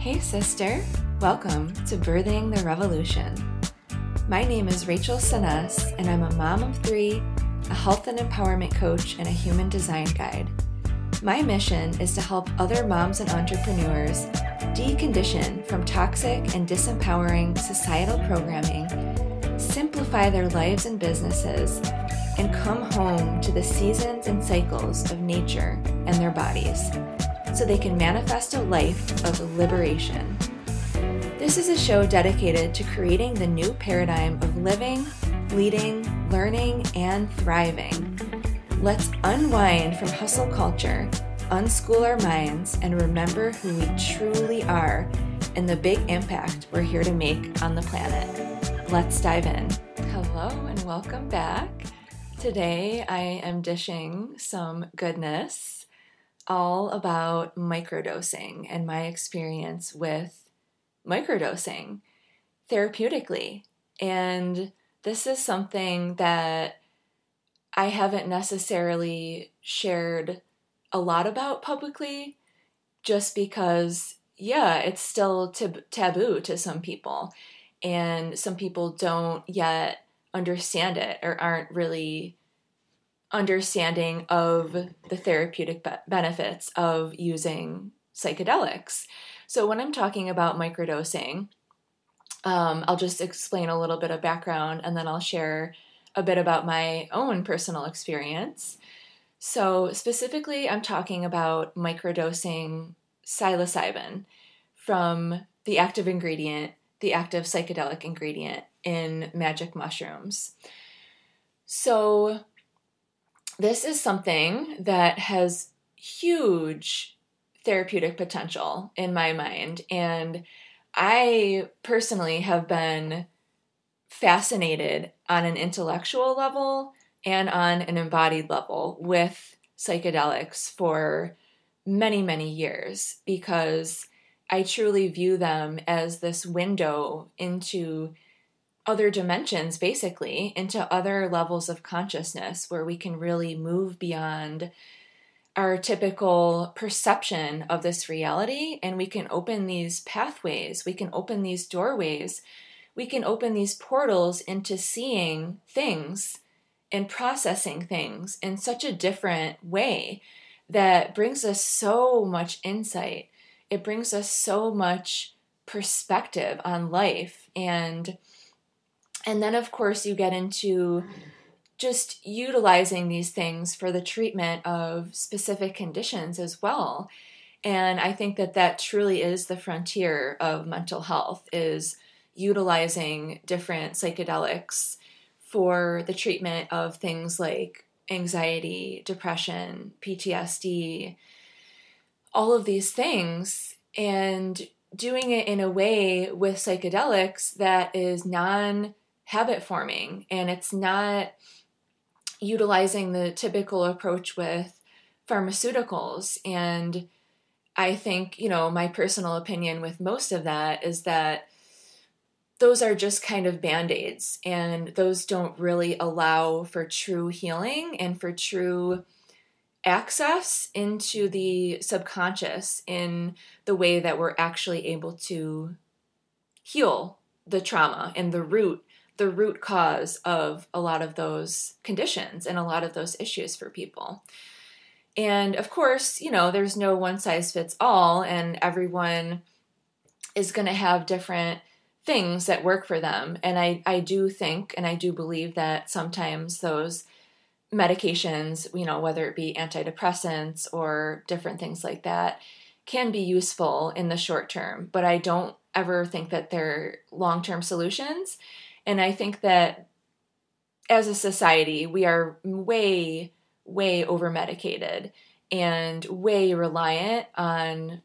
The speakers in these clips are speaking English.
Hey, sister. Welcome to Birthing the Revolution. My name is Rachel Sanes, and I'm a mom of three, a health and empowerment coach, and a human design guide. My mission is to help other moms and entrepreneurs decondition from toxic and disempowering societal programming, simplify their lives and businesses, and come home to the seasons and cycles of nature and their bodies so they can manifest a life of liberation. This is a show dedicated to creating the new paradigm of living, leading, learning, and thriving. Let's unwind from hustle culture, unschool our minds, and remember who we truly are and the big impact we're here to make on the planet. Let's dive in. Hello, and welcome back. Today I am dishing some goodness all about microdosing and my experience with microdosing therapeutically. And this is something that I haven't necessarily shared a lot about publicly just because, yeah, it's still tab- taboo to some people. And some people don't yet understand it or aren't really understanding of the therapeutic be- benefits of using psychedelics. So, when I'm talking about microdosing, um, I'll just explain a little bit of background and then I'll share a bit about my own personal experience. So, specifically, I'm talking about microdosing psilocybin from the active ingredient, the active psychedelic ingredient in magic mushrooms. So, this is something that has huge therapeutic potential in my mind. And I personally have been fascinated on an intellectual level and on an embodied level with psychedelics for many, many years because I truly view them as this window into other dimensions, basically, into other levels of consciousness where we can really move beyond our typical perception of this reality. And we can open these pathways, we can open these doorways, we can open these portals into seeing things and processing things in such a different way that brings us so much insight. It brings us so much perspective on life. And and then, of course, you get into just utilizing these things for the treatment of specific conditions as well. And I think that that truly is the frontier of mental health is utilizing different psychedelics for the treatment of things like anxiety, depression, PTSD, all of these things and doing it in a way with psychedelics that is non habit forming and it's not utilizing the typical approach with pharmaceuticals. And i think you know my personal opinion with most of that is that those are just kind of band-aids and those don't really allow for true healing and for true access into the subconscious in the way that we're actually able to heal the trauma and the root the root cause of a lot of those conditions and a lot of those issues for people. And of course, you know, there's no one size fits all, and everyone is going to have different things that work for them. And I, I do think and I do believe that sometimes those medications, you know, whether it be antidepressants or different things like that, can be useful in the short term. But I don't ever think that they're long term solutions. And I think that as a society, we are way, way over medicated and way reliant on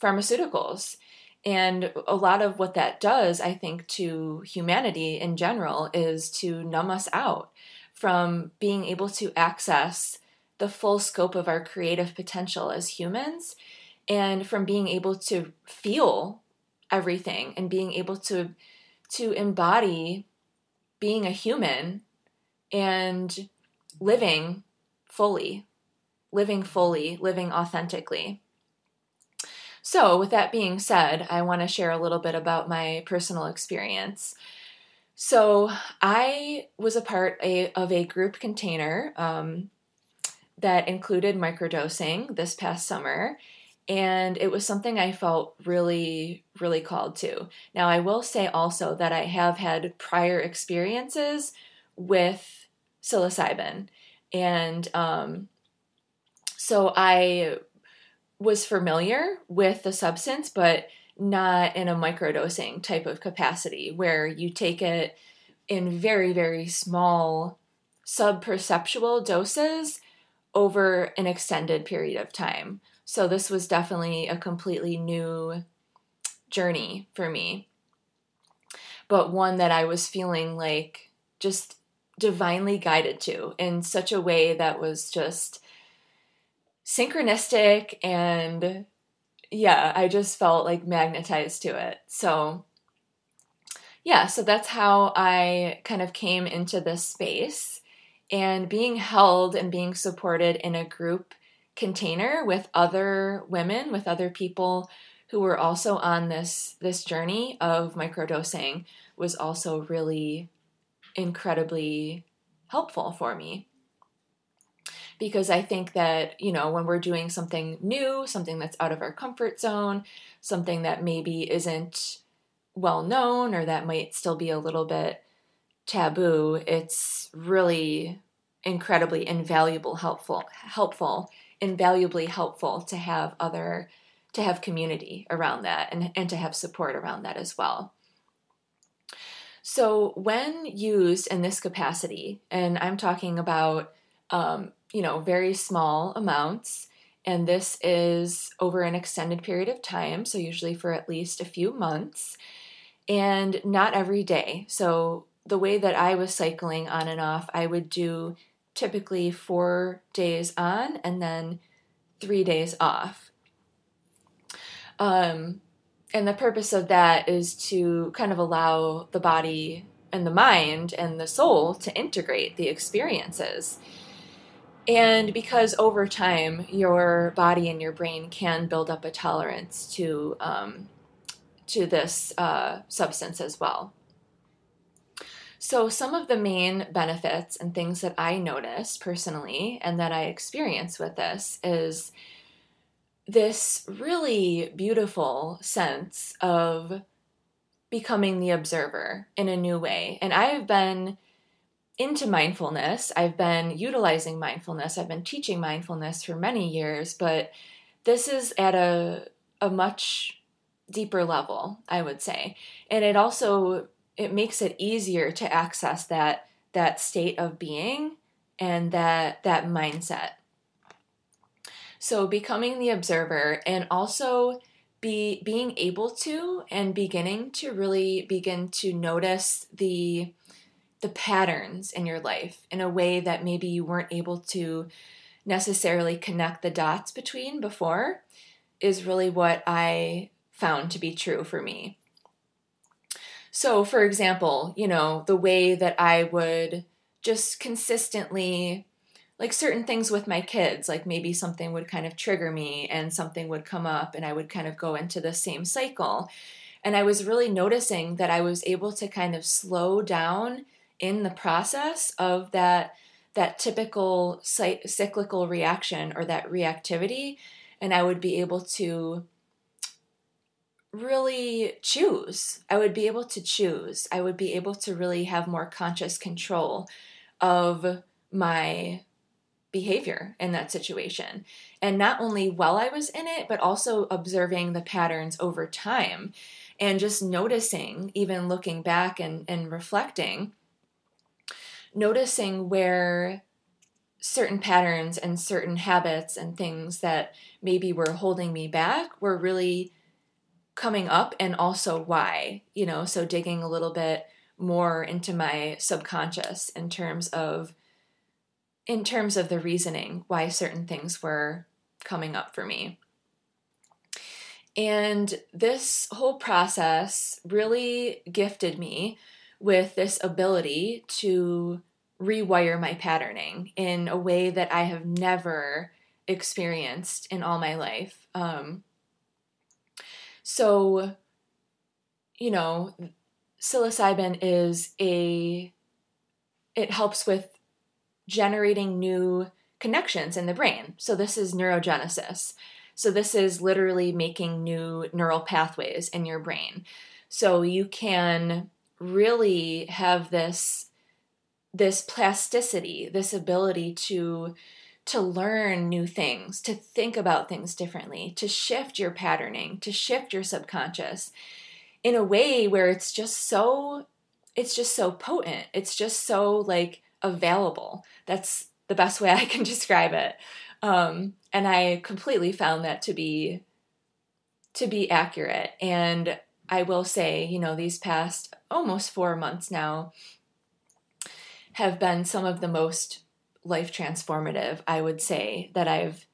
pharmaceuticals. And a lot of what that does, I think, to humanity in general is to numb us out from being able to access the full scope of our creative potential as humans and from being able to feel everything and being able to to embody being a human and living fully, living fully, living authentically. So, with that being said, I want to share a little bit about my personal experience. So, I was a part of a group container um, that included microdosing this past summer, and it was something I felt really, really called to. Now, I will say also that I have had prior experiences with psilocybin, and um, so I was familiar with the substance, but not in a microdosing type of capacity where you take it in very, very small subperceptual doses over an extended period of time. So this was definitely a completely new journey for me. But one that I was feeling like just divinely guided to in such a way that was just synchronistic and yeah, I just felt like magnetized to it. So yeah, so that's how I kind of came into this space and being held and being supported in a group container with other women, with other people who were also on this this journey of microdosing was also really incredibly helpful for me. Because I think that, you know, when we're doing something new, something that's out of our comfort zone, something that maybe isn't well known or that might still be a little bit taboo, it's really incredibly invaluable helpful helpful invaluably helpful to have other to have community around that and, and to have support around that as well. So when used in this capacity, and I'm talking about um, you know very small amounts, and this is over an extended period of time, so usually for at least a few months, and not every day. So the way that I was cycling on and off, I would do typically four days on and then three days off. Um, and the purpose of that is to kind of allow the body and the mind and the soul to integrate the experiences. And because over time, your body and your brain can build up a tolerance to um, to this uh, substance as well. So, some of the main benefits and things that I noticed personally and that I experience with this is this really beautiful sense of becoming the observer in a new way. And I've been into mindfulness, I've been utilizing mindfulness, I've been teaching mindfulness for many years, but this is at a, a much deeper level, I would say. And it also it makes it easier to access that that state of being and that that mindset. So becoming the observer and also be being able to and beginning to really begin to notice the the patterns in your life in a way that maybe you weren't able to necessarily connect the dots between before is really what I found to be true for me. So, for example, you know, the way that I would just consistently, like certain things with my kids, like maybe something would kind of trigger me and something would come up and I would kind of go into the same cycle. And I was really noticing that I was able to kind of slow down in the process of that that typical cyclical reaction or that reactivity and I would be able to really choose. I would be able to choose. I would be able to really have more conscious control of my behavior in that situation. And not only while I was in it, but also observing the patterns over time and just noticing, even looking back and, and reflecting, noticing where certain patterns and certain habits and things that maybe were holding me back were really coming up and also why, you know, so digging a little bit more into my subconscious in terms of in terms of the reasoning why certain things were coming up for me. And this whole process really gifted me with this ability to rewire my patterning in a way that I have never experienced in all my life. Um, So, you know, psilocybin is a, it helps with generating new connections in the brain. So, this is neurogenesis. So, this is literally making new neural pathways in your brain. So, you can really have this this plasticity this ability to to learn new things to think about things differently to shift your patterning to shift your subconscious in a way where it's just so it's just so potent. It's just so like available. That's the best way i can describe it. Um, and i completely found that to be to be accurate. And i will say you know these past almost four months now have been some of the most life transformative, I would say, that I've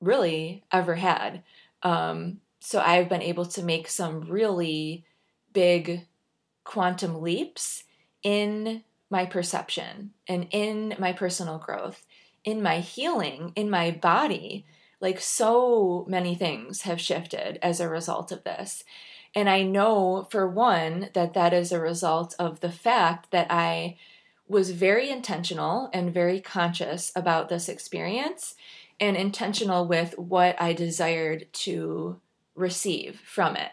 really ever had. Um, so I've been able to make some really big quantum leaps in my perception and in my personal growth, in my healing, in my body. Like so many things have shifted as a result of this. And I know, for one, that that is a result of the fact that I was very intentional and very conscious about this experience and intentional with what I desired to receive from it.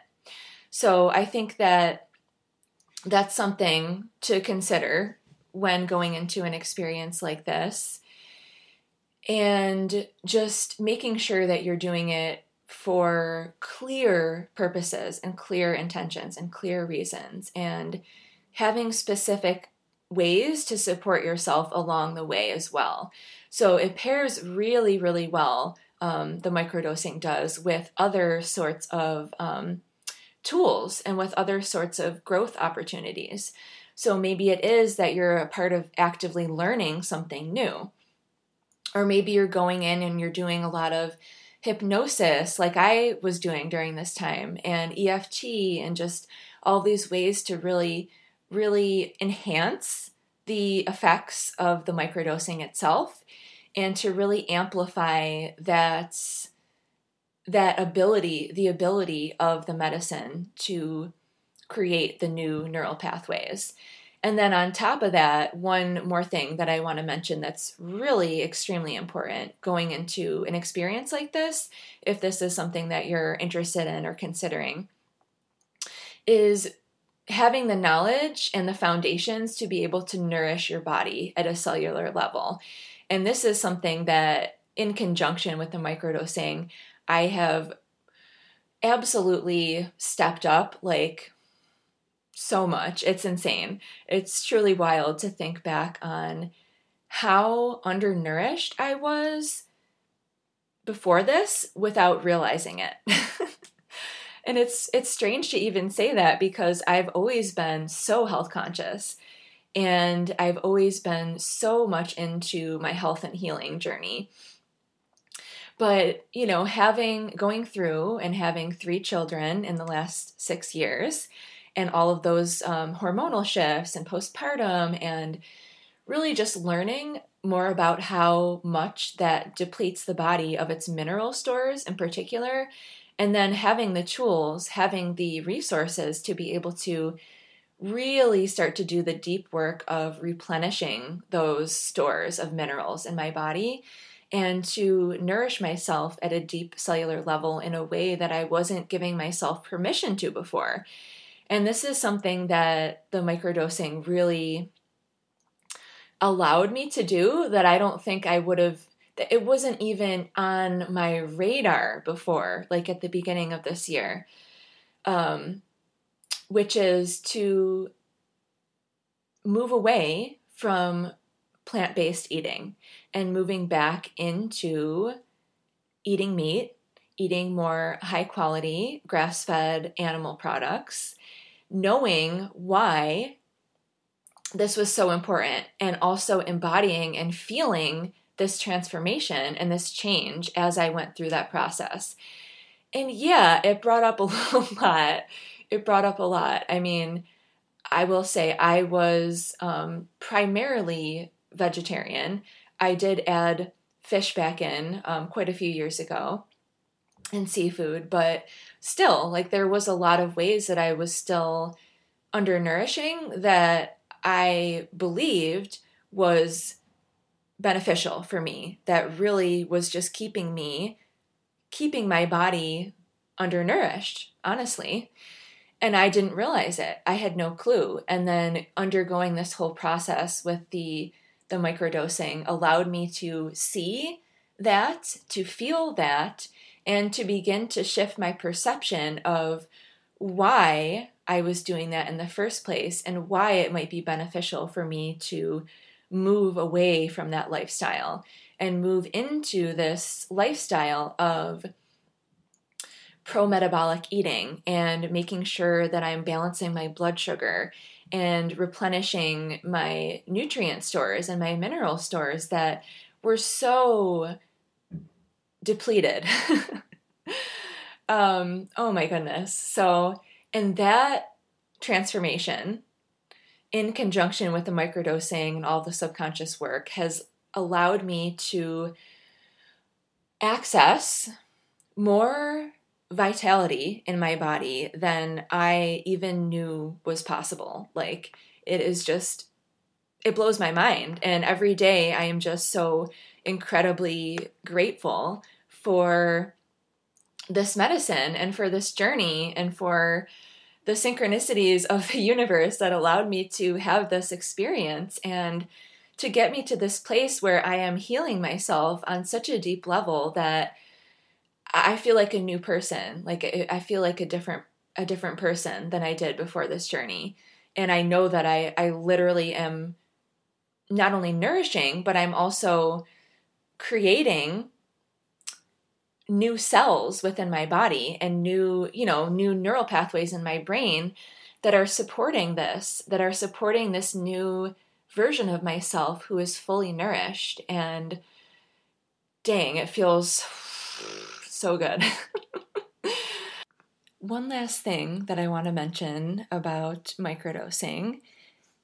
So I think that that's something to consider when going into an experience like this. And just making sure that you're doing it for clear purposes and clear intentions and clear reasons and having specific ways to support yourself along the way as well. So it pairs really, really well, um, the microdosing does, with other sorts of um, tools and with other sorts of growth opportunities. So maybe it is that you're a part of actively learning something new. Or maybe you're going in and you're doing a lot of hypnosis like I was doing during this time and EFT and just all these ways to really really enhance the effects of the microdosing itself and to really amplify that that ability the ability of the medicine to create the new neural pathways. And then on top of that, one more thing that I want to mention that's really extremely important going into an experience like this, if this is something that you're interested in or considering, is having the knowledge and the foundations to be able to nourish your body at a cellular level. And this is something that, in conjunction with the microdosing, I have absolutely stepped up like so much. It's insane. It's truly wild to think back on how undernourished I was before this without realizing it. and it's it's strange to even say that because I've always been so health conscious and I've always been so much into my health and healing journey. But, you know, having going through and having three children in the last 6 years, and all of those um, hormonal shifts and postpartum and really just learning more about how much that depletes the body of its mineral stores in particular and then having the tools having the resources to be able to really start to do the deep work of replenishing those stores of minerals in my body and to nourish myself at a deep cellular level in a way that I wasn't giving myself permission to before. And this is something that the microdosing really allowed me to do that I don't think I would have it wasn't even on my radar before like at the beginning of this year. Um which is to move away from plant-based eating and moving back into eating meat eating more high quality grass-fed animal products knowing why this was so important and also embodying and feeling this transformation and this change as I went through that process. And yeah, it brought up a lot. It brought up a lot. I mean, I will say I was um, primarily vegetarian. I did add fish back in um, quite a few years ago. and seafood, but still, like there was a lot of ways that I was still undernourishing that I believed was beneficial for me, that really was just keeping me, keeping my body undernourished, honestly. And I didn't realize it. I had no clue. And then undergoing this whole process with the the microdosing allowed me to see that, to feel that, and to begin to shift my perception of why I was doing that in the first place and why it might be beneficial for me to move away from that lifestyle and move into this lifestyle of pro metabolic eating and making sure that I'm balancing my blood sugar and replenishing my nutrient stores and my mineral stores that were so depleted. um, oh my goodness. So, and that transformation in conjunction with the microdosing and all the subconscious work has allowed me to access more vitality in my body than I even knew was possible. Like, it is just, it blows my mind. And every day I am just so incredibly grateful for this medicine and for this journey and for the synchronicities of the universe that allowed me to have this experience and to get me to this place where I am healing myself on such a deep level that I feel like a new person. Like I feel like a different a different person than I did before this journey. And I know that I I literally am not only nourishing, but I'm also creating new cells within my body and new, you know, new neural pathways in my brain that are supporting this, that are supporting this new version of myself who is fully nourished. And dang, it feels so good. One last thing that I want to mention about microdosing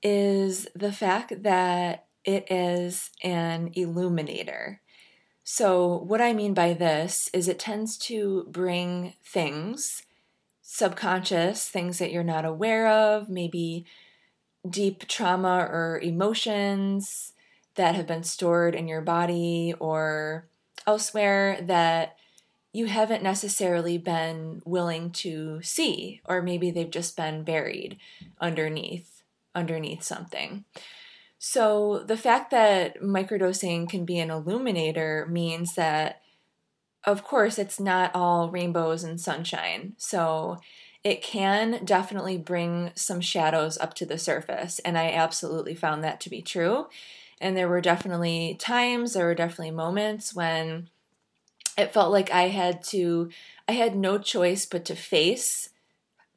is the fact that it is an illuminator. So, what I mean by this is it tends to bring things, subconscious, things that you're not aware of, maybe deep trauma or emotions that have been stored in your body or elsewhere that you haven't necessarily been willing to see or maybe they've just been buried underneath underneath something. So the fact that microdosing can be an illuminator means that of course it's not all rainbows and sunshine. So it can definitely bring some shadows up to the surface and I absolutely found that to be true. And there were definitely times, there were definitely moments when it felt like I had to, I had no choice but to face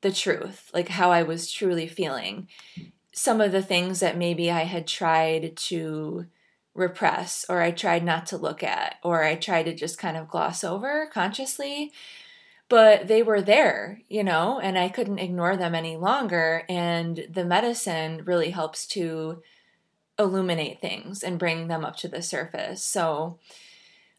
the truth, like how I was truly feeling. Some of the things that maybe I had tried to repress, or I tried not to look at, or I tried to just kind of gloss over consciously. But they were there, you know, and I couldn't ignore them any longer. And the medicine really helps to illuminate things and bring them up to the surface. So,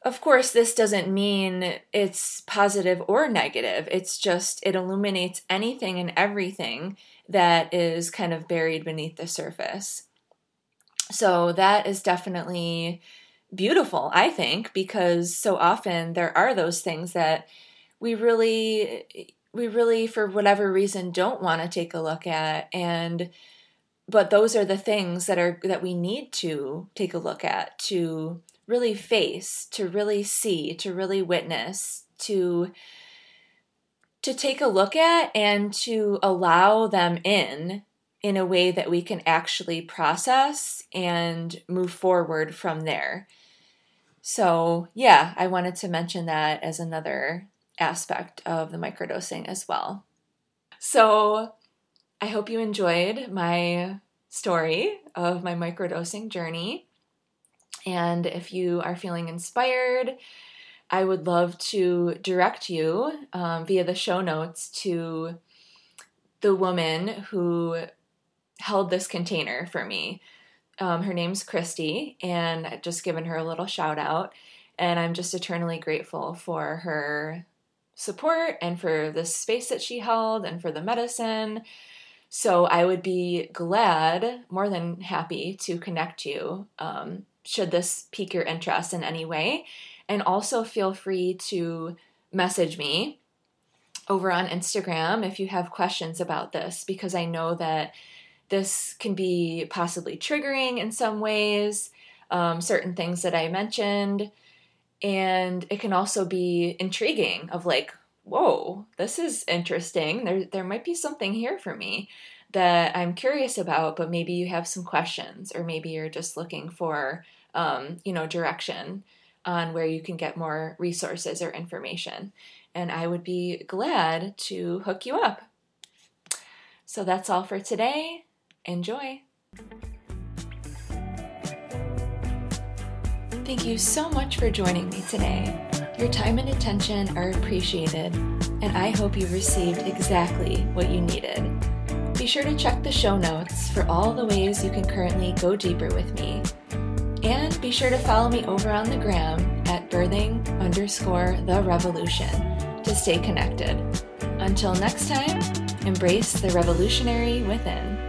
of course, this doesn't mean it's positive or negative. It's just it illuminates anything and everything that is kind of buried beneath the surface. So that is definitely beautiful, I think, because so often there are those things that we really we really for whatever reason don't want to take a look at and but those are the things that are that we need to take a look at to really face, to really see, to really witness, to to take a look at and to allow them in in a way that we can actually process and move forward from there. So, yeah, I wanted to mention that as another aspect of the microdosing as well. So, I hope you enjoyed my story of my microdosing journey. And if you are feeling inspired, I would love to direct you um, via the show notes to the woman who held this container for me. Um, her name's Christy, and I've just given her a little shout out. And I'm just eternally grateful for her support and for the space that she held and for the medicine. So I would be glad, more than happy, to connect you um, should this pique your interest in any way. And also feel free to message me over on Instagram if you have questions about this, because I know that this can be possibly triggering in some ways, um, certain things that I mentioned. And it can also be intriguing of like, whoa, this is interesting. There, there might be something here for me that I'm curious about, but maybe you have some questions, or maybe you're just looking for, um, you know, direction on where you can get more resources or information. And I would be glad to hook you up. So that's all for today. Enjoy. Thank you so much for joining me today. Your time and attention are appreciated, and I hope you received exactly what you needed. Be sure to check the show notes for all the ways you can currently go deeper with me. And be sure to follow me over on the gram at birthing underscore the revolution to stay connected. Until next time, embrace the revolutionary within.